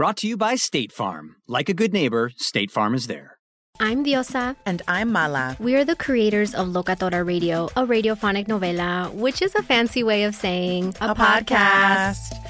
Brought to you by State Farm. Like a good neighbor, State Farm is there. I'm Diosa. And I'm Mala. We are the creators of Locatora Radio, a radiophonic novela, which is a fancy way of saying a, a podcast. podcast.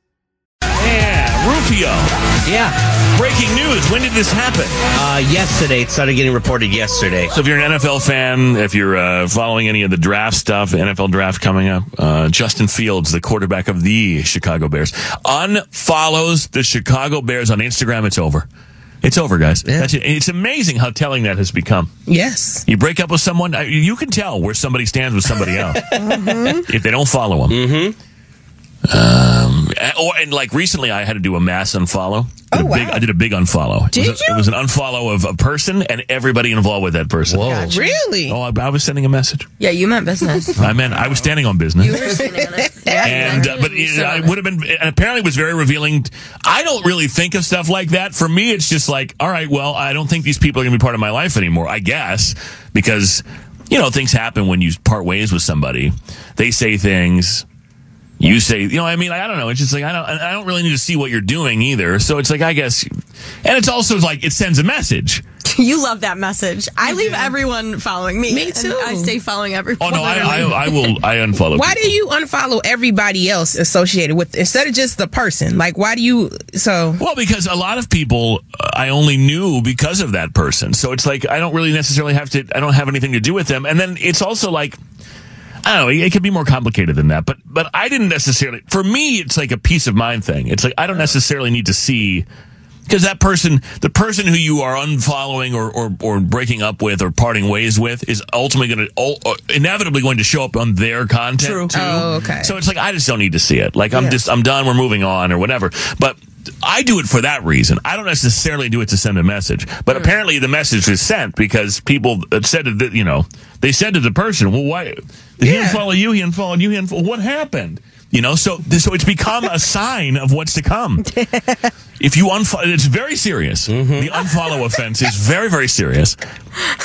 Yeah, Rufio. Yeah. Breaking news. When did this happen? Uh, yesterday. It started getting reported yesterday. So if you're an NFL fan, if you're uh, following any of the draft stuff, the NFL draft coming up, uh, Justin Fields, the quarterback of the Chicago Bears, unfollows the Chicago Bears on Instagram. It's over. It's over, guys. Yeah. it's amazing how telling that has become. Yes. You break up with someone, uh, you can tell where somebody stands with somebody else mm-hmm. if they don't follow them. Mm-hmm. Um, or and like recently, I had to do a mass unfollow. Oh, wow. Big, I did a big unfollow. Did it was, you? It was an unfollow of a person and everybody involved with that person. Whoa, gotcha. really? Oh, I, I, was sending a message. Yeah, you meant business. I meant I was standing on business. You were standing on it. Yeah, and uh, but you know, I would have been. And apparently, it was very revealing. I don't really think of stuff like that. For me, it's just like, all right, well, I don't think these people are going to be part of my life anymore. I guess because you know things happen when you part ways with somebody. They say things you say, you know, I mean, I don't know. It's just like I don't, I don't really need to see what you're doing either. So it's like I guess, and it's also like it sends a message. You love that message. I leave everyone following me. Me too. I stay following everyone. Oh no, I, I, I will. I unfollow. Why do you unfollow everybody else associated with instead of just the person? Like, why do you? So well, because a lot of people uh, I only knew because of that person. So it's like I don't really necessarily have to. I don't have anything to do with them. And then it's also like I don't know. It could be more complicated than that, but but I didn't necessarily. For me, it's like a peace of mind thing. It's like I don't necessarily need to see because that person, the person who you are unfollowing or, or, or breaking up with or parting ways with, is ultimately going to uh, inevitably going to show up on their content True. too. Oh, okay. So it's like I just don't need to see it. Like I'm yeah. just I'm done. We're moving on or whatever. But I do it for that reason. I don't necessarily do it to send a message, but mm. apparently the message was sent because people said that you know they said to the person, "Well, why did yeah. he unfollow you? He unfollowed you. He unfollowed. What happened?" You know, so so it's become a sign of what's to come. if you unfollow, it's very serious. Mm-hmm. The unfollow offense is very very serious,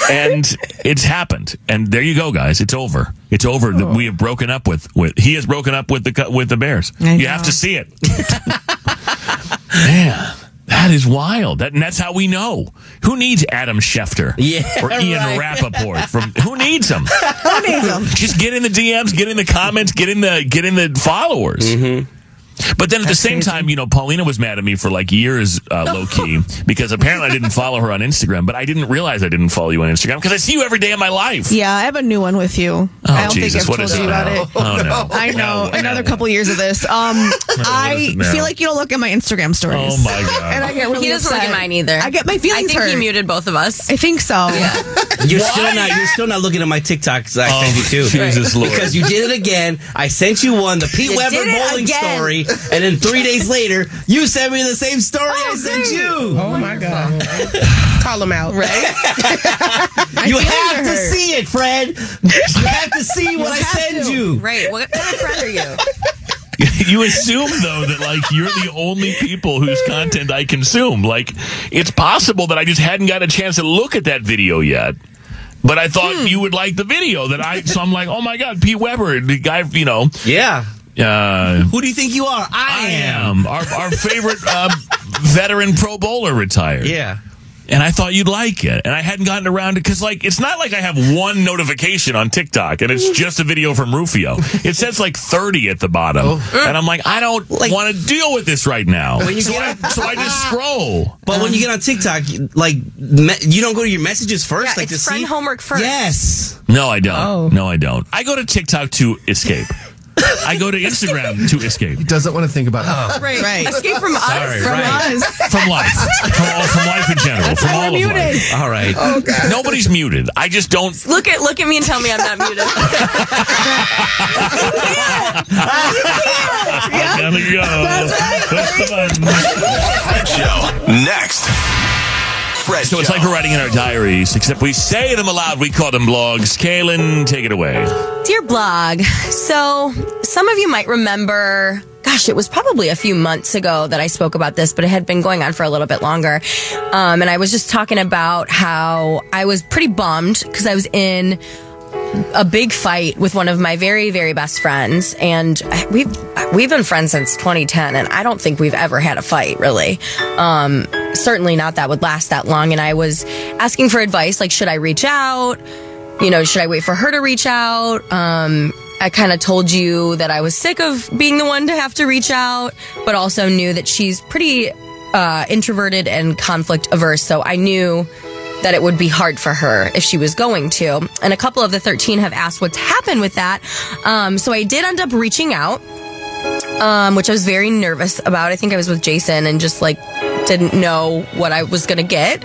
and it's happened. And there you go, guys. It's over. It's over. Oh. We have broken up with with. He has broken up with the with the Bears. I you know. have to see it. Man. That is wild. That, and that's how we know. Who needs Adam Schefter? Yeah, Or Ian right. Rapoport from who needs them? Who needs them? Just get in the DMs, get in the comments, get in the get in the followers. Mm-hmm. But then at the same time, you know, Paulina was mad at me for like years, uh, low key, because apparently I didn't follow her on Instagram. But I didn't realize I didn't follow you on Instagram because I see you every day of my life. Yeah, I have a new one with you. Oh, I don't Jesus, think I've is told you about now? it. Oh, no. I know. No, Another no. couple years of this. Um, I feel like you don't look at my Instagram stories. Oh my god! And I get really he doesn't look at mine either. I get my feelings I think hurt. he muted both of us. I think so. You're still not. You're still not looking at my TikToks. I Oh, sent you too. Jesus Lord. Because you did it again. I sent you one, the Pete You Weber bowling again. story, and then three days later, you sent me the same story I sent you. Oh my god. Call him out. Right? you have to hurt. see it, Fred. You have to see what I have send to. you. Right. What kind of friend are you? you assume though that like you're the only people whose content I consume. Like it's possible that I just hadn't got a chance to look at that video yet. But I thought Hmm. you would like the video that I so I'm like, oh my god, Pete Weber, the guy, you know, Yeah. Uh, Who do you think you are? I, I am our our favorite uh, veteran Pro Bowler retired. Yeah. and I thought you'd like it, and I hadn't gotten around to because like it's not like I have one notification on TikTok and it's just a video from Rufio. It says like thirty at the bottom, and I'm like, I don't Like- want to deal with this right now. When you so, get I, so I just scroll. But when you get on TikTok, like me- you don't go to your messages first, Yeah, like it's to friend see homework first. Yes. No, I don't. Oh. No, I don't. I go to TikTok to escape. I go to Instagram to escape He doesn't want to think about oh. it. Right. Right. Escape from Sorry, us. From right. us. from life, from, all, from life in general, from all of muted. life. All right. Oh, Nobody's muted. I just don't. Look at look at me and tell me I'm not muted. Down we go. Push the button. Fred Show. Next. Fred So it's like we're writing in our diaries, except we say them aloud. We call them blogs. Kaelin, take it away. Dear blog, so some of you might remember, gosh, it was probably a few months ago that I spoke about this, but it had been going on for a little bit longer. Um, and I was just talking about how I was pretty bummed because I was in a big fight with one of my very very best friends and we've we've been friends since 2010 and I don't think we've ever had a fight really. Um certainly not that would last that long and I was asking for advice like should I reach out? You know should I wait for her to reach out? Um I kind of told you that I was sick of being the one to have to reach out but also knew that she's pretty uh introverted and conflict averse so I knew that it would be hard for her if she was going to. And a couple of the 13 have asked what's happened with that. Um, so I did end up reaching out, um, which I was very nervous about. I think I was with Jason and just like didn't know what I was to get.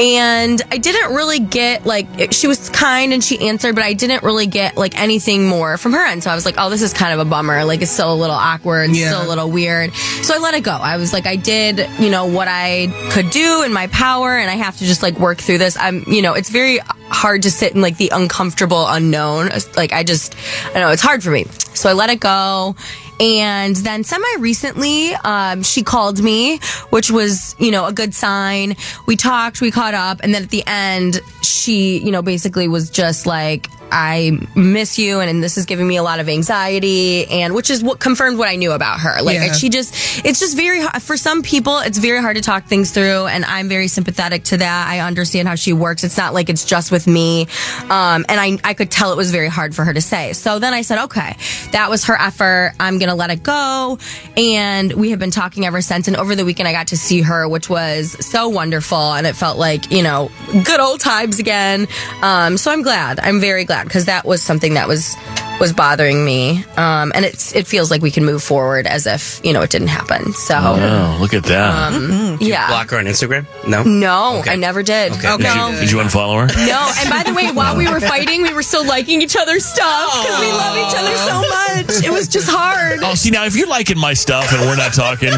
And I didn't really get like she was kind and she answered, but I didn't really get like anything more from her end. So I was like, oh, this is kind of a bummer. Like it's still a little awkward, Yeah. still a little weird. So I let it go. I was like, I did, you know, what I could do in my power, and I have to just like work through this. I'm, you know, it's very hard to sit in like the uncomfortable unknown. Like I just, I know it's hard for me. So I let it go. And then semi recently, um, she called me, which was, you know, a good sign. We talked, we caught up. And then at the end, she, you know, basically was just like, I miss you and, this is giving me a lot of anxiety and which is what confirmed what I knew about her. Like Yeah. she just it's just very hard for some people it's very hard to talk things through and I'm very sympathetic to that. I understand how she works. It's not like it's just with me. Um and I I could tell it was very hard for her to say. So then I said, "Okay, that was her effort. I'm going to let it go." And we have been talking ever since and over the weekend I got to see her which was so wonderful and it felt like, you know, good old times again. Um so I'm glad. I'm very glad because that was something that was was bothering me. Um, and it's it feels like we can move forward as if you know it didn't happen. So Oh, look at that. um, yeah. Block her on Instagram? No. No, I never did. Okay. Did, No. you, did you unfollow her? No, and by the way, while we were fighting, we were still liking each other's stuff because we love each other so much. It was just hard. Oh, see now, if you're liking my stuff and we're not talking,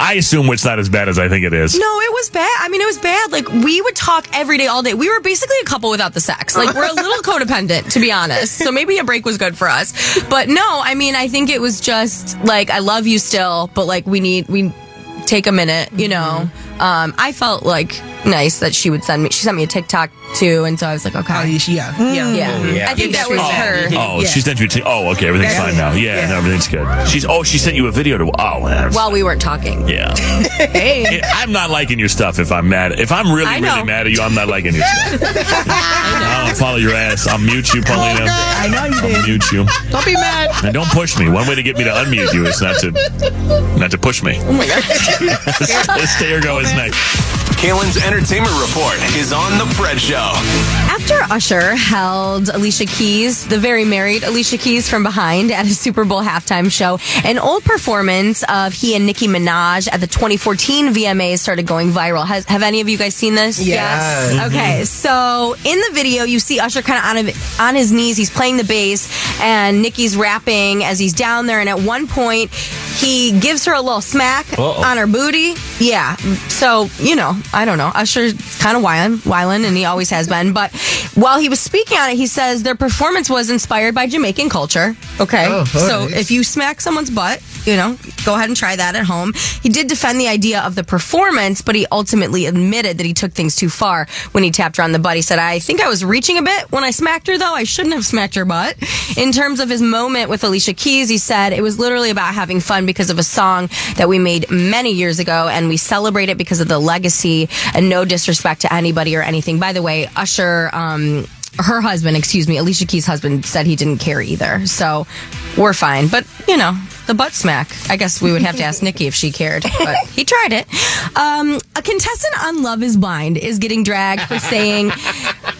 I assume it's not as bad as I think it is. No, it was bad. I mean, it was bad. Like we would talk every day, all day. We were basically a couple without the sex. Like we're a little codependent, to be honest. So maybe a break was good for us. But no, I mean, I think it was just like I love you still, but like we need we take a minute, you know. Mm-hmm. Um, I felt like nice that she would send me. She sent me a TikTok too, and so I was like, okay, Oh, yeah, yeah, yeah. Yeah. I think that was oh, her. Oh, Yeah. she sent you. T- oh, okay, everything's That's- fine now. Yeah, no, everything's good. She's. Oh, she sent you a video to. Oh, man. While we weren't talking. Yeah. hey. I'm not liking your stuff if I'm mad. If I'm really, I know. really mad at you, I'm not liking your stuff. I don't follow your ass. I'll mute you, Paulina. I know you I'll did. mute you. Don't be mad. And don't push me. One way to get me to unmute you is not to not to push me. Oh my god. Stay or go next. Kaelin's entertainment report is on The Fred Show. After Usher held Alicia Keys, the very married Alicia Keys, from behind at a Super Bowl halftime show, an old performance of he and Nicki Minaj at the 2014 VMAs started going viral. Has, have any of you guys seen this? Yes. Yes. Mm-hmm. Okay, so in the video, you see Usher kind of on, on his knees. He's playing the bass, and Nicki's rapping as he's down there. And at one point, he gives her a little smack Uh-oh. on her booty. Yeah. So, you know, I don't know. Usher's kind of whiling, whiling, and he always has been. But while he was speaking on it, he says their performance was inspired by Jamaican culture. Okay. Oh, oh so nice. if you smack someone's butt, you know, go ahead and try that at home. He did defend the idea of the performance, but he ultimately admitted that he took things too far when he tapped her on the butt. He said, I think I was reaching a bit when I smacked her, though. I shouldn't have smacked her butt. In terms of his moment with Alicia Keys, he said it was literally about having fun because of a song that we made many years ago, and we celebrate it because of the legacy and no disrespect to anybody or anything. By the way, Usher, um, her husband, excuse me, Alicia Keys' husband said he didn't care either. So we're fine. But, you know, the butt smack. I guess we would have to ask Nicki if she cared, but he tried it. Um, a contestant on Love is Blind is getting dragged for saying,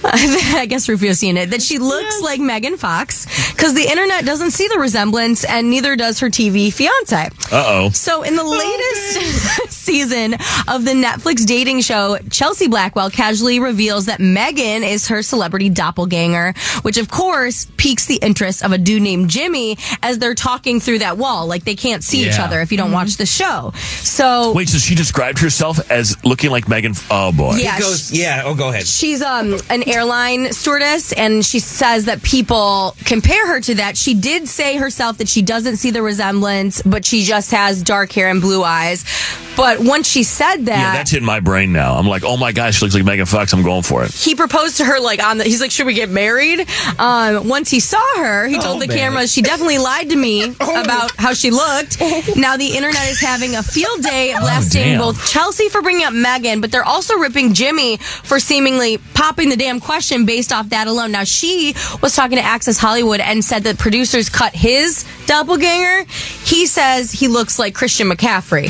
I guess Rufio's seen it, that she looks like Megan Fox because the internet doesn't see the resemblance and neither does her TV fiance. Uh oh. So, in the latest season of the Netflix dating show, Chelsea Blackwell casually reveals that Megan is her celebrity doppelganger, which of course piques the interest of a dude named Jimmy as they're talking through that wall. Like they can't see each other if you don't watch the show. So, Wait, so she described herself as looking like Megan? Oh boy. Yeah, He goes, yeah. Oh, go ahead. She's um an airline stewardess, and she says that people compare her to that. She did say herself that she doesn't see the resemblance, but she just has dark hair and blue eyes. But once she said that, Yeah, that's in my brain now. I'm like, oh my gosh, she looks like Megan Fox. I'm going for it. he proposed to her like on the he's like should we get married um once he saw her he told Oh, the man. camera she definitely lied to me about how she looked now the internet is having a field day blasting damn. both chelsea for bringing up megan but they're also ripping jimmy for seemingly popping the damn question based off that alone. Now she was talking to access hollywood and said that producers cut his doppelganger. He says he looks like christian mccaffrey.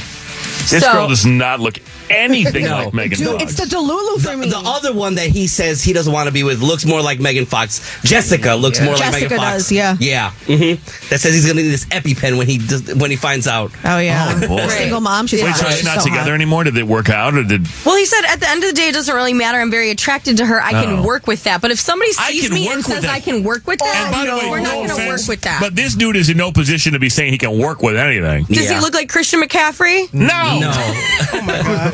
This So- girl does not look anything like Megan Dude, Fox. it's the Delulu for The, me. the other one that he says he doesn't want to be with looks more like Megan Fox. Jessica looks more like Megan Fox. does, yeah. Yeah. hmm That says he's going to need this EpiPen when he does, when he finds out. Oh yeah, Oh, boy. single mom. She's Wait, so she's She's not so together hot. anymore? Did it work out, or did? Well, he said at the end of the day, it doesn't really matter. I'm very attracted to her. I can Oh. work with that. But if somebody sees me and says that. I can work with that, And by the way, we're no not going to work with that. But this dude is in no position to be saying he can work with anything. Does he look like Christian McCaffrey? No. No.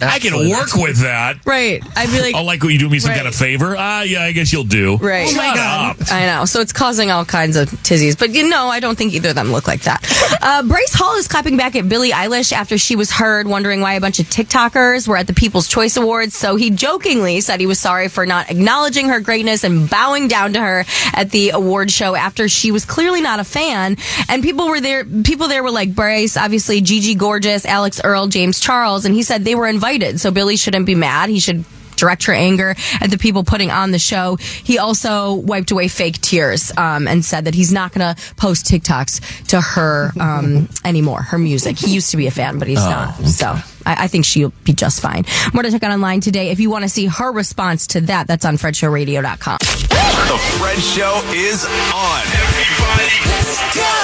I can work with that. Right. I'd be like, Oh, like when you do me some Right. kind of favor? Ah, yeah, I guess you'll do. Right. Shut up. I know. So it's causing all kinds of tizzies. But you know, I don't think either of them look like that. Uh, Bryce Hall is clapping back at Billie Eilish after she was heard wondering why a bunch of TikTokers were at the People's Choice Awards. So he jokingly said he was sorry for not acknowledging her greatness and bowing down to her at the award show after she was clearly not a fan. And people were there, people there were like Bryce, obviously Gigi Gorgeous, Alix Earle, James Charles, and he said they were invited. So Billie shouldn't be mad. He should direct her anger at the people putting on the show. He also wiped away fake tears um, and said that he's not going to post TikToks to her um, anymore, her music. He used to be a fan, but he's Oh, not. So I, I think she'll be just fine. More to check out online today. If you want to see her response to that, that's on FredShowRadio.com. The Fred Show is on.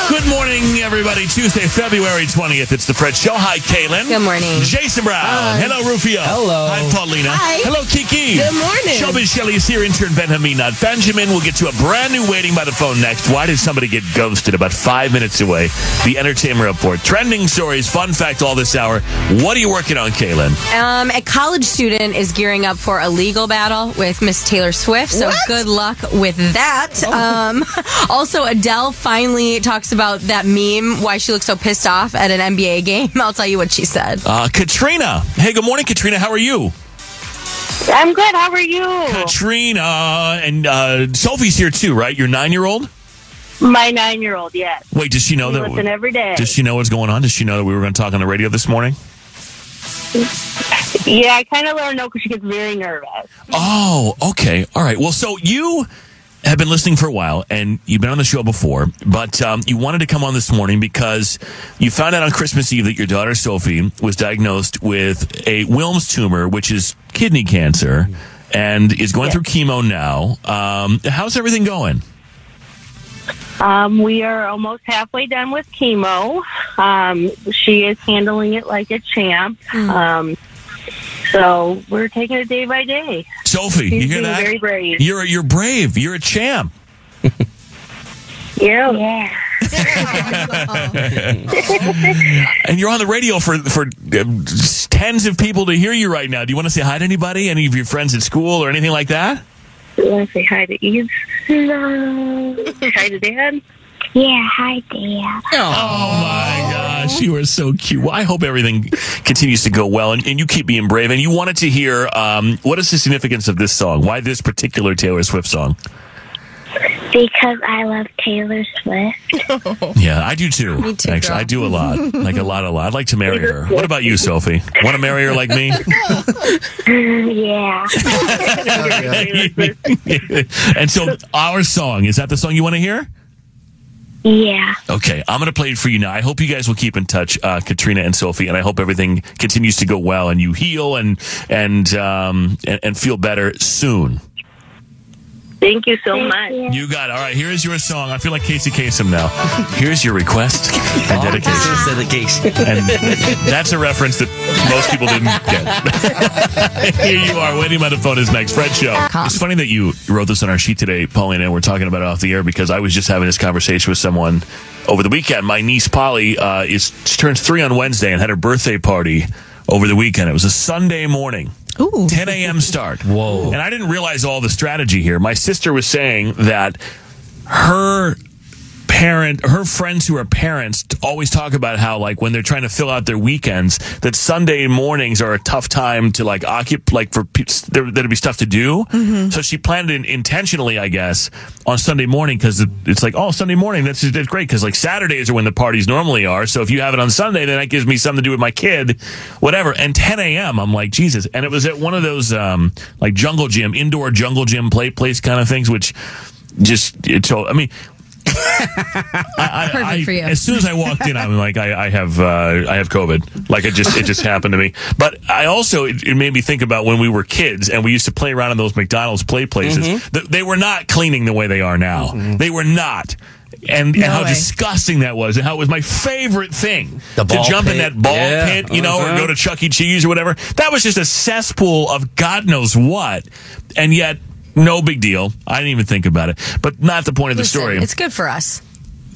Good morning, everybody. Tuesday, February 20th. It's the Fred Show. Hi, Kaelin. Good morning. Jason Brown. Hello, Rufio. Hello. Hi, Paulina. Hi. Hello, Kiki. Good morning. Showbiz Shelley is here. Intern Ben Hamina. Benjamin will get to a brand new waiting by the phone next. Why did somebody get ghosted about five minutes away? The Entertainment Report. Trending stories, fun fact all this hour. What are you working on, Kaelin? Um, a college student is gearing up for a legal battle with Miss Taylor Swift. So good luck with that. Um, also, Adele finally talks about that meme why she looks so pissed off at an NBA game, I'll tell you what she said. Uh, Katrina. Hey, good morning, Katrina. How are you? I'm good. How are you? Katrina and uh, Sophie's here too, right? Your nine-year-old. My nine-year-old. Yes. Wait, does she know We that? listen every day. Does she know what's going on? Does she know that we were going to talk on the radio this morning? Yeah, I kind of let her know because she gets very nervous. Oh, okay. All right. Well, so you have been listening for a while and you've been on the show before, but um, you wanted to come on this morning because you found out on Christmas Eve that your daughter Sophie was diagnosed with a Wilms tumor, which is kidney cancer, and is going through chemo now. Um, how's everything going? Um, we are almost halfway done with chemo. Um, she is handling it like a champ. Um, so we're taking it day by day. Sophie, She's you hear that? very brave. You're you're brave. You're a champ. Yeah. Yeah. and you're on the radio for for uh, tens of people to hear you right now. Do you want to say hi to anybody? Any of your friends at school or anything like that? You want to say hi to Eve? Hi to Dad? Yeah, hi, Dad. Oh my gosh, you are so cute. Well, I hope everything continues to go well, and, and you keep being brave. And you wanted to hear um, what is the significance of this song? Why this particular Taylor Swift song? Because I love Taylor Swift. Yeah, I do too. Me too, Actually, girl. I do a lot, like a lot, a lot. I'd like to marry her. What about you, Sophie? Want to marry her like me? yeah. and so, our song is that the song you want to hear? Yeah. Okay, I'm going to play it for you now. I hope you guys will keep in touch, uh, Katrina and Sophie, and I hope everything continues to go well and you heal and and um, and, and feel better soon. Thank you so much. You got it. All right, here is your song. I feel like Casey Kasem now. Here's your request and dedication. dedication. And that's a reference that most people didn't get. here you are. Waiting by the phone is next. Fred Show. It's funny that you wrote this on our sheet today, Paulina, and we're talking about it off the air because I was just having this conversation with someone over the weekend. My niece Polly uh, is she turns three on Wednesday and had her birthday party over the weekend. It was a Sunday morning. Ooh. 10 a.m. start. Whoa. And I didn't realize all the strategy here. My sister was saying that her parent her friends who are parents always talk about how like when they're trying to fill out their weekends that sunday mornings are a tough time to like occupy like for there there'd be stuff to do. So she planned it intentionally i guess on sunday morning because it's like oh sunday morning that's, that's great because like saturdays are when the parties normally are so if you have it on sunday then that gives me something to do with my kid whatever. And 10 a.m i'm like jesus. And it was at one of those um like jungle gym indoor jungle gym play place kind of things which just told i mean I, I, Perfect I- for you. As soon as I walked in, I'm like, I, I have, uh, I have COVID. Like it just, it just happened to me. But I also, it, it made me think about when we were kids and we used to play around in those McDonald's play places. Mhm. Th- They were not cleaning the way they are now. They were not. And, and how way. disgusting that was, and how it was my favorite thing The to ball jump in that ball Yeah. pit, you know, or Uh-huh. go to Chuck E. Cheese or whatever. That was just a cesspool of God knows what, and yet no big deal. I didn't even think about it. But not the point of the Listen, story. It's good for us.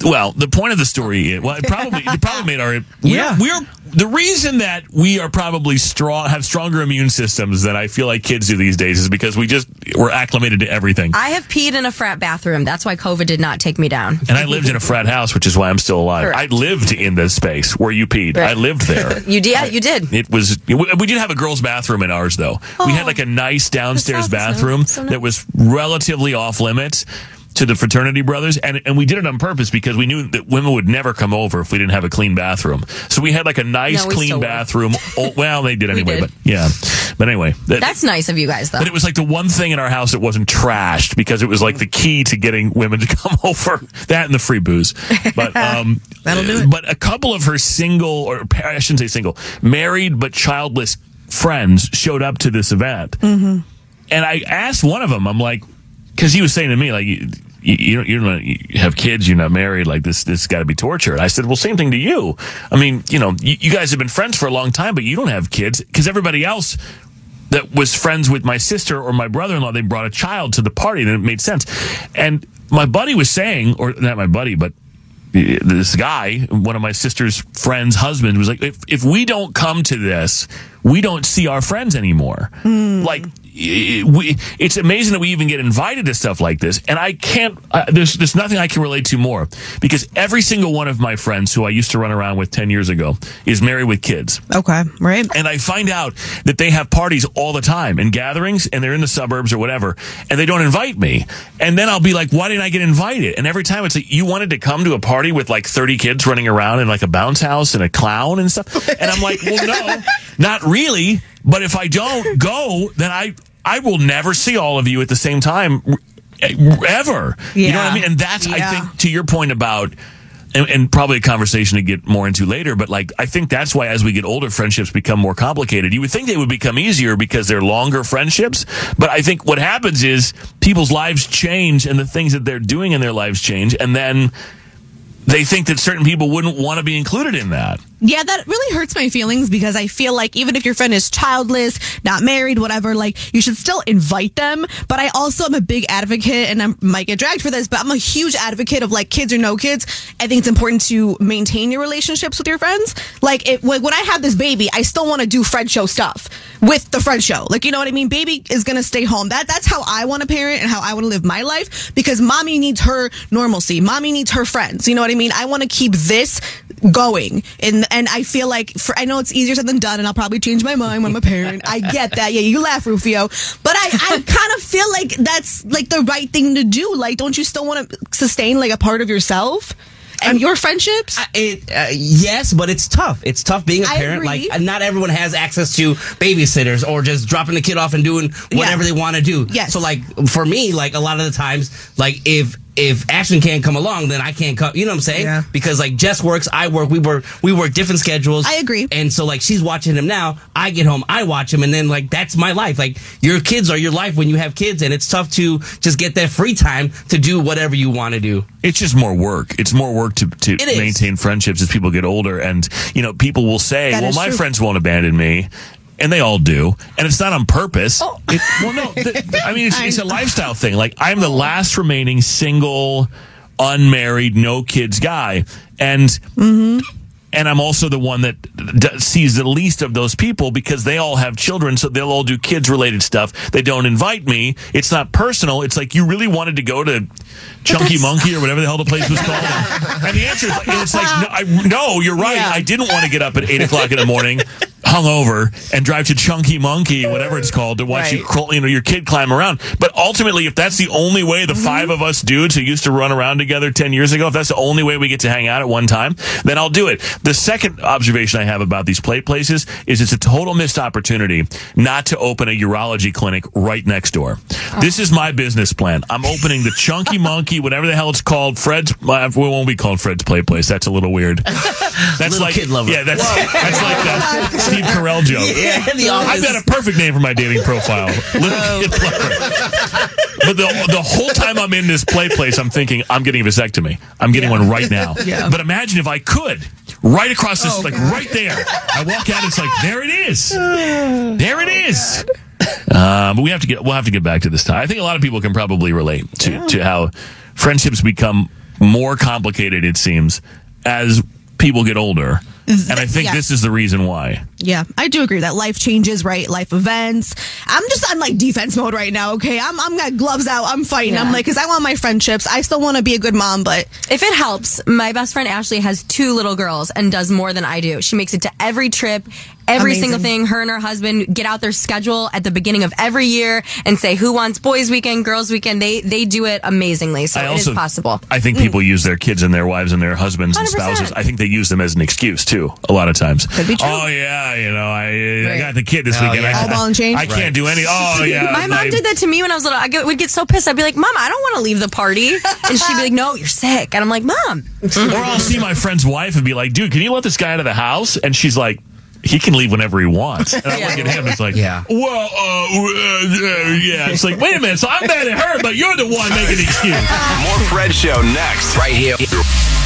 Well, the point of the story, is, well, it probably it probably made our Yeah. we're, we're the reason that we are probably strong have stronger immune systems than I feel like kids do these days is because we just we're acclimated to everything. I have peed in a frat bathroom. That's why COVID did not take me down. And I lived in a frat house, which is why I'm still alive. Correct. I lived in the space where you peed. Right. I lived there. You did. Yeah, you did. It was. We we did have a girls' bathroom in ours, though. we had oh. like a nice downstairs bathroom that was relatively off limits to the fraternity brothers, and and we did it on purpose because we knew that women would never come over if we didn't have a clean bathroom. So we had like a nice, No, clean bathroom. Oh, well, they did anyway, did. but yeah. But anyway, that- That's nice of you guys, though. but it was like the one thing in our house that wasn't trashed because it was like the key to getting women to come over. That and the free booze. But um, That'll do it. But a couple of her single, or I shouldn't say single, married but childless friends showed up to this event, Mm-hmm. and I asked one of them, I'm like, because he was saying to me like. You, you, you don't, you don't have kids, you're not married, like this, this got to be torture. And I said, well, same thing to you. I mean, you know, you, you guys have been friends for a long time, but you don't have kids because everybody else that was friends with my sister or my brother-in-law they brought a child to the party and it made sense and my buddy was saying or not my buddy but uh, this guy one of my sister's friends husband was like if, if we don't come to this we don't see our friends anymore like we, it's amazing that we even get invited to stuff like this. And I can't, uh, there's, there's nothing I can relate to more because every single one of my friends who I used to run around with 10 years ago is married with kids. Okay, right. And I find out that they have parties all the time and gatherings and they're in the suburbs or whatever and they don't invite me. And then I'll be like, why didn't I get invited? And every time it's like, you wanted to come to a party with like 30 kids running around in like a bounce house and a clown and stuff. And I'm like, well, no, not really. But if I don't go, then I, I will never see all of you at the same time eh, ever. You know what I mean? And that's, I think, to your point about, and, and probably a conversation to get more into later, but like, I think that's why as we get older, friendships become more complicated. You would think they would become easier because they're longer friendships. But I think what happens is people's lives change and the things that they're doing in their lives change. And then they think that certain people wouldn't want to be included in that. Yeah, that really hurts my feelings because I feel like even if your friend is childless, not married, whatever, like you should still invite them. But I also am a big advocate, and I might get dragged for this, but I'm a huge advocate of like kids or no kids. I think it's important to maintain your relationships with your friends. Like it, when when I have this baby, I still want to do friend show stuff with the friend show. Like you know what I mean? Baby is gonna stay home. That that's how I want to parent and how I want to live my life because mommy needs her normalcy. Mommy needs her friends. You know what I mean? I want to keep this going and and I feel like for I know it's easier said than done and I'll probably change my mind when I'm a parent. I get that. Yeah, you laugh, Rufio. But I, I kind of feel like that's like the right thing to do. Like, don't you still want to sustain like a part of yourself and your friendships? It, uh, yes, but it's tough. It's tough being a I parent. agree. Like, not everyone has access to babysitters or just dropping the kid off and doing whatever they want to do. Yes. So, like, for me, like, a lot of the times, like, if if Ashton can't come along, then I can't come. You know what I'm saying? Yeah. Because like Jess works, I work. We work. We work different schedules. I agree. And so like she's watching him now. I get home, I watch him, and then like that's my life. Like your kids are your life when you have kids, and it's tough to just get that free time to do whatever you want to do. It's just more work. It's more work to, to maintain friendships as people get older. And, you know, people will say, That well, my true. friends won't abandon me. And they all do. And it's not on purpose. Oh. It, well, no. th- th- I mean, it's, it's a lifestyle thing. Like, I'm the last remaining single, unmarried, no kids guy. And. Mm-hmm. And I'm also the one that d- sees the least of those people because they all have children, so they'll all do kids related stuff. They don't invite me. It's not personal. It's like you really wanted to go to Chunky Monkey or whatever the hell the place was called. And, and the answer is, it's like, no, I, no you're right. I didn't want to get up at eight o'clock in the morning, hungover, and drive to Chunky Monkey, whatever it's called, to watch you, Right. crawl, you know, your kid climb around. But ultimately, if that's the only way the five of us dudes who used to run around together 10 years ago, if that's the only way we get to hang out at one time, then I'll do it. The second observation I have about these play places is it's a total missed opportunity not to open a urology clinic right next door. This is my business plan. I'm opening the Chunky Monkey, whatever the hell it's called, Fred's, uh, it won't be called Fred's Play Place. That's a little weird. That's Little like, kid lover. yeah, that's, that's like that Steve Carell joke. Yeah, The I've got a perfect name for my dating profile. Little kid lover. But the, the whole time I'm in this play place, I'm thinking, I'm getting a vasectomy. I'm getting one right now. Yeah. But imagine if I could, right across this, like right there. I walk out, it's like, there it is. There it is. Um, but we have to get, we'll have to get back to this time. I think a lot of people can probably relate to, to how friendships become more complicated, it seems, as people get older. And I think Yeah. this is the reason why. Yeah, I do agree that life changes, right? Life events. I'm just on like defense mode right now. Okay, I'm I'm got gloves out. I'm fighting. I'm like, cause I want my friendships. I still want to be a good mom, but If it helps, my best friend Ashley has two little girls and does more than I do. She makes it to every trip, every Amazing. single thing. Her and her husband get out their schedule at the beginning of every year and say who wants boys weekend, girls weekend. They they do it amazingly, so I it is also- possible. I think mm. people use their kids and their wives and their husbands and 100%. spouses. I think they use them as an excuse too. A lot of times. Could be true. Oh yeah, you know, I I got the kid this Oh, weekend. yeah. I, All ball and chain? I can't do any. Oh yeah. my mom did that to me when I was little. I get- would get so pissed. I'd be like, "Mom, I don't want to leave the party," and she'd be like, "No, you're sick." And I'm like, "Mom, Or I'll see my friend's wife and be like, "Dude, can you let this guy out of the house?" And she's like. He can leave whenever he wants. And I look at him, it's like, Yeah. well, uh, uh, yeah. It's like, wait a minute. So I'm mad at her, but you're the one making the excuse. More Fred Show next. right here.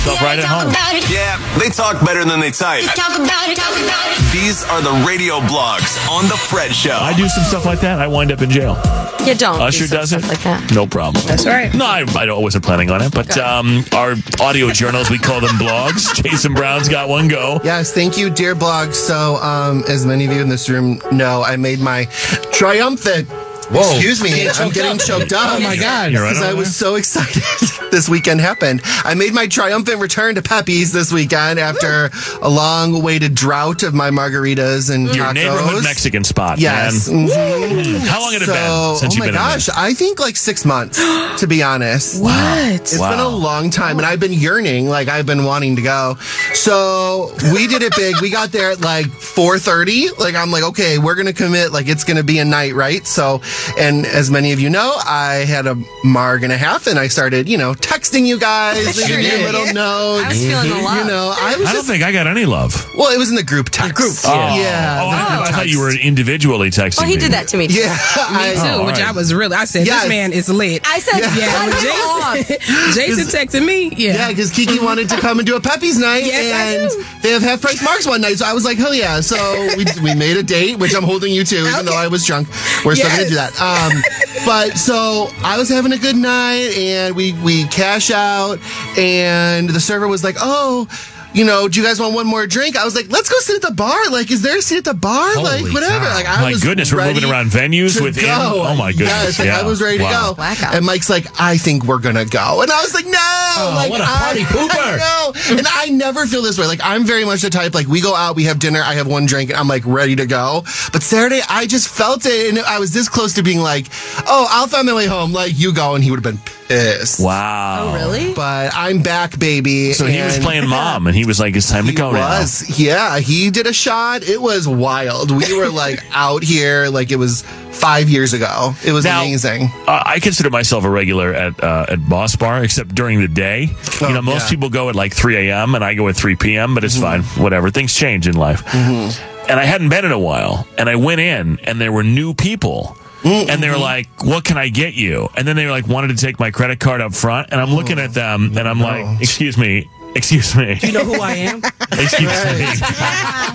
Stuff right at home. Yeah, they talk better than they type. These are the radio blogs on The Fred Show. I do some stuff like that. I wind up in jail. you don't." do Usher some does stuff it. like that. No problem. That's right. No, I, I don't- wasn't planning on it, but um, our audio journals, we call them blogs. Jason Brown's got one go. Yes, thank you, dear blog. So, um, as many of you in this room know, I made my triumphant Whoa. Excuse me, Getting I'm getting up. choked up. Oh, my God. You're right Because I over was so excited this weekend happened. I made my triumphant return to Pepe's this weekend after a long awaited drought of my margaritas and Your tacos. neighborhood Mexican spot, Yes. man. Mhm. How long had it So- been since oh you've my been in gosh, I think like six months, to be honest. What? It's Wow. been a long time, and I've been yearning. Like I've been wanting to go. So we did it big. We got there at like four thirty. Like I'm like, okay, we're gonna commit. Like it's gonna be a night, right? So, and as many of you know, I had a marg and a half, and I started, you know, texting you guys, Sure leaving you did. little notes. I was feeling the love. You know, I was I don't just. think I got any love. Well, it was in the group text. group, Oh, yeah. Oh, the I, group I thought you text. were individually texting Well, he me. did that to me. Too. Yeah, Me too, Oh, which all I was really. I said Yes. this man is lit. I said, Yeah. Yeah, cut when him off. Jason, Jason texted me. Yeah, Yeah, because Kiki wanted to come and do a Pepe's night, Yes, and they have half price marks one night. So I was like, hell yeah! So we, we made a date, which I'm holding you to, even though I was drunk. We're still gonna do that. Um, but so I was having a good night, and we we cash out, and the server was like, oh. You know, do you guys want one more drink? I was like, let's go sit at the bar. Like, is there a seat at the bar? Holy like, whatever. cow. Like, I My was goodness, we're moving around venues with within. go. Oh my goodness, Yes, like, yeah. I was ready Wow. to go. Blackout. And Mike's like, I think we're gonna go. And I was like, no. Oh, like, what a I- party pooper. I know. And I never feel this way. Like, I'm very much the type, like, we go out, we have dinner, I have one drink, and I'm like ready to go. But Saturday, I just felt it, and I was this close to being like, oh, I'll find my way home. Like, you go, and he would have been pissed. Wow. Oh, really? But I'm back, baby. So he was playing mom, and he was like, "It's time to he go was. Yeah, he did a shot. It was wild. We were like out here like it was five years ago. It was Now- amazing. Uh, I consider myself a regular at uh, at Boss Bar, except during the day. Oh, you know, most yeah. people go at like 3 a.m. and I go at 3 p.m. But it's Mm-hmm. fine. Whatever. Things change in life. And I hadn't been in a while, and I went in, and there were new people. Mm-hmm. And they were like, "What can I get you?" And then they were like, wanted to take my credit card up front, and I'm looking at them, and I'm like, "Excuse me, excuse me, Do You know who I am? excuse me."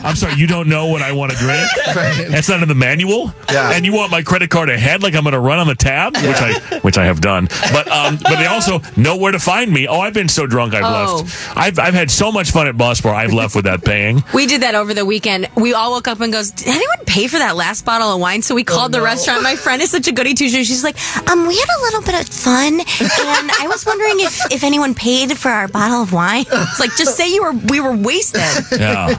I'm sorry, you don't know what I want to drink? Right. That's not in the manual. Yeah. And you want my credit card ahead, like I'm going to run on the tab, which I which I have done. But um, but they also know where to find me. Oh, I've been so drunk, I've Oh. left. I've I've had so much fun at Boss Bar, I've left without paying. We did that over the weekend. We all woke up and goes, "Did anyone pay for that last bottle of wine?" So we called the restaurant. My friend is such a goody two shoes. She's like, "Um, we had a little bit of fun, and I was wondering if if anyone paid for our bottle of wine." It's like, just say you were we were wasted. Yeah,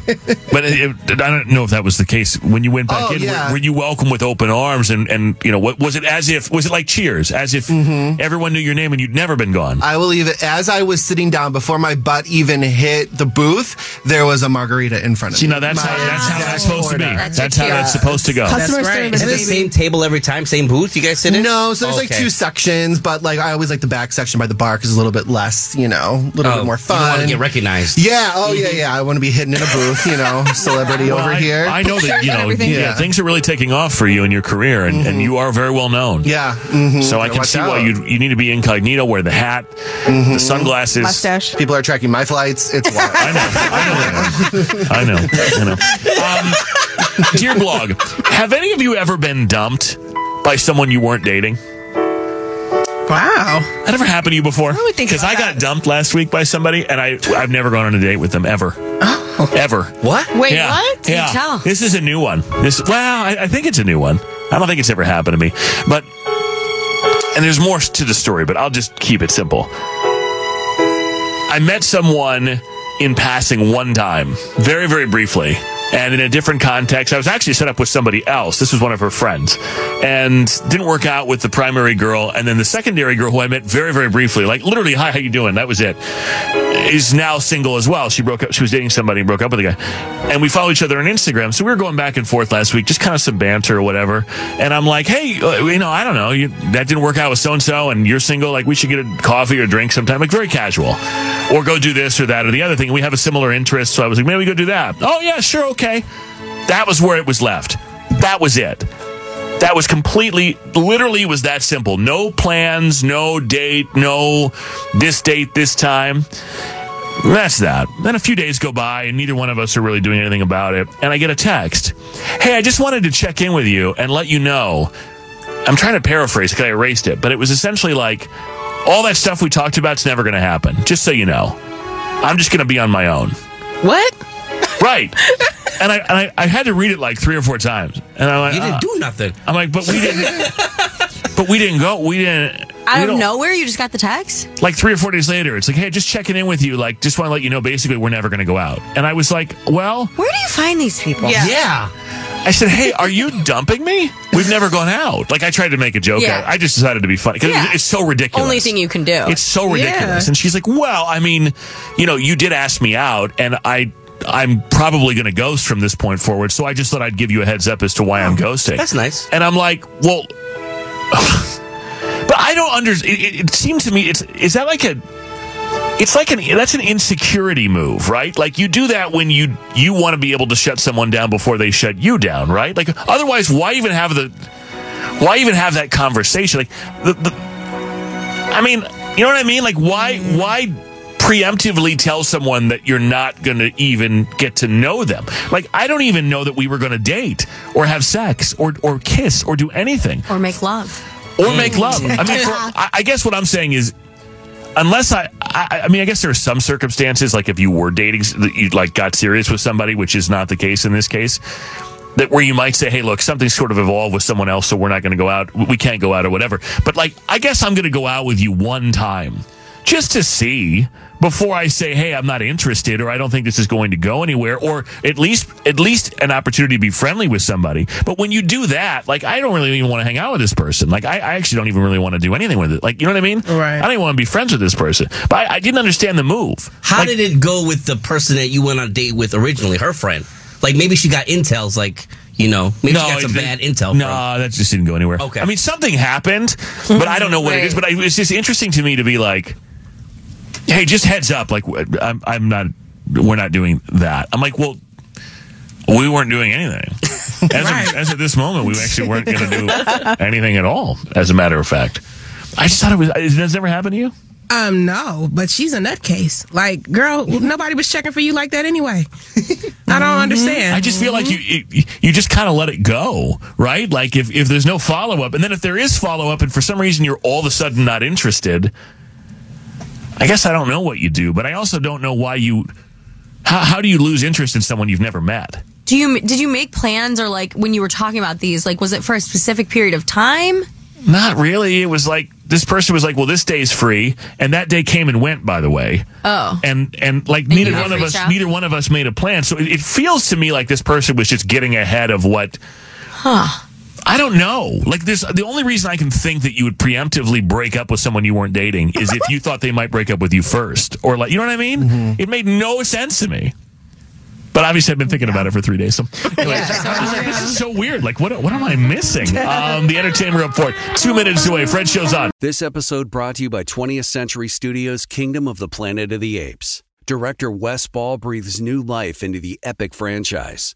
but it, it- I don't know if that was the case when you went back Oh, in. yeah. Were, were you welcome with open arms and and you know what was it as if was it like Cheers as if Mm-hmm. everyone knew your name and you'd never been gone? I will leave it as I was sitting down before my butt even hit the booth. There was a margarita in front of See, me. now that's how My that's how that's supposed to be. order. That's, how that's supposed to go. Customer right. service, And the same table every time, same booth. You guys sit in? No, so there's like Okay. two sections, but like I always like the back section by the bar because it's a little bit less, you know, a little Oh, bit more fun. Want to get recognized. yeah, oh yeah, yeah. I want to be hidden in a booth, you know, celebrity Well, over I, here. I know that you know, yeah, Yeah. things are really taking off for you in your career, and, and you are very well known. yeah, mhm. So I can see out. why you you need to be incognito, wear the hat, Mm-hmm. the sunglasses. Mustache. People are tracking my flights. It's wild. I know, I know, I know, I know. Um, dear blog, have any of you ever been dumped by someone you weren't dating? Wow. That ever happened to you before? would think Because about I got dumped last week by somebody, and I I've never gone on a date with them ever, oh. ever. What? Wait, yeah. what? Yeah. tell? This is a new one. This well, I, I think it's a new one. I don't think it's ever happened to me. But and there's more to the story, but I'll just keep it simple. I met someone in passing one time, very, very briefly. And in a different context, I was actually set up with somebody else. This was one of her friends. And didn't work out with the primary girl. And then the secondary girl who I met very, very briefly, like literally, hi, how you doing? That was it. Is now single as well. She broke up, she was dating somebody and broke up with a guy. And we follow each other on Instagram. So we were going back and forth last week, just kind of some banter or whatever. And I'm like, hey, uh, you know, I don't know, you, that didn't work out with so and so, and you're single. Like, we should get a coffee or drink sometime, like very casual. Or go do this or that or the other thing. And we have a similar interest. So I was like, maybe we go do that. Oh, yeah, sure, okay. That was where it was left. That was it. That was completely, literally, was that simple. No plans, no date, no this date, this time. That's that. Then a few days go by, and neither one of us are really doing anything about it. And I get a text Hey, I just wanted to check in with you and let you know. I'm trying to paraphrase because I erased it, but it was essentially like all that stuff we talked about is never going to happen. Just so you know, I'm just going to be on my own. What? Right. and I and I, I had to read it like three or four times, and I'm like, You didn't "Ah." do nothing. I'm like, but we didn't. but we didn't go. We didn't. we Out of don't- nowhere, you just got the text? like three or four days later, it's like, hey, just checking in with you. Like, just want to let you know, basically, we're never going to go out. And I was like, well, Where do you find these people? Yeah. I said, hey, are you dumping me? We've never gone out. Like, I tried to make a joke. Yeah. out. I just decided to be funny because Yeah. it's so ridiculous. Only thing you can do. It's so ridiculous. Yeah. And she's like, well, I mean, you know, you did ask me out, and I. I'm probably going to ghost from this point forward, so I just thought I'd give you a heads up as to why I'm oh, ghosting. That's nice. And I'm like, well, but I don't understand. It, it, it seems to me it's is that like a it's like an that's an insecurity move, right? Like you do that when you you want to be able to shut someone down before they shut you down, right? Like otherwise, why even have the why even have that conversation? Like the, the I mean, you know what I mean? Like why why preemptively tell someone that you're not going to even get to know them? Like I don't even know that we were going to date or have sex or or kiss or do anything Or make love. or make love. Mm. I mean, for, I, I guess what I'm saying is, unless I, I, I mean, I guess there are some circumstances, like if you were dating, you like got serious with somebody, which is not the case in this case. That where you might say, "Hey, look, something's sort of evolved with someone else, so we're not going to go out. We can't go out or whatever." But like, I guess I'm going to go out with you one time, just to see before I say, "Hey, I'm not interested," or "I don't think this is going to go anywhere," or at least at least an opportunity to be friendly with somebody. But when you do that, like, I don't really even want to hang out with this person. Like, I, I actually don't even really want to do anything with it. Like, you know what I mean? Right. I don't even want to be friends with this person. But I, I didn't understand the move. How did it go with the person that you went on a date with originally, her friend? Like maybe she got intels, like you know, maybe she got some it- bad intel. No, from- that just didn't go anywhere. Okay. I mean, something happened, but I don't know what it is. But I, it's just interesting to me to be like, hey, just heads up. Like, I'm, I'm not, we're not doing that. I'm like, well, we weren't doing anything. As, of, as of this moment, we actually weren't going to do anything at all, as a matter of fact. I just thought it was, has this ever happened to you? Um, no, but she's a nutcase. Like, girl, nobody was checking for you like that anyway. I don't understand. I just feel like you you, you just kind of let it go, right? Like if, if there's no follow up, and then if there is follow up, and for some reason you're all of a sudden not interested, I guess I don't know what you do, but I also don't know why you. How, how do you lose interest in someone you've never met? Do you did you make plans or like when you were talking about these? Like, was it for a specific period of time? Not really. It was like this person was like, "Well, this day's free," and that day came and went. By the way, Oh, and and like And neither one of us out? neither one of us made a plan. So it, it feels to me like this person was just getting ahead of what huh? I don't know. Like this, the only reason I can think that you would preemptively break up with someone you weren't dating is if you thought they might break up with you first, or like, you know what I mean? It made no sense to me. But obviously, I've been thinking about it for three days. So, anyway, I was like, this is so weird. Like, what? What am I missing? Um, the Entertainment Report. Two minutes away. Fred shows on. This episode brought to you by 20th Century Studios' Kingdom of the Planet of the Apes. Director Wes Ball breathes new life into the epic franchise.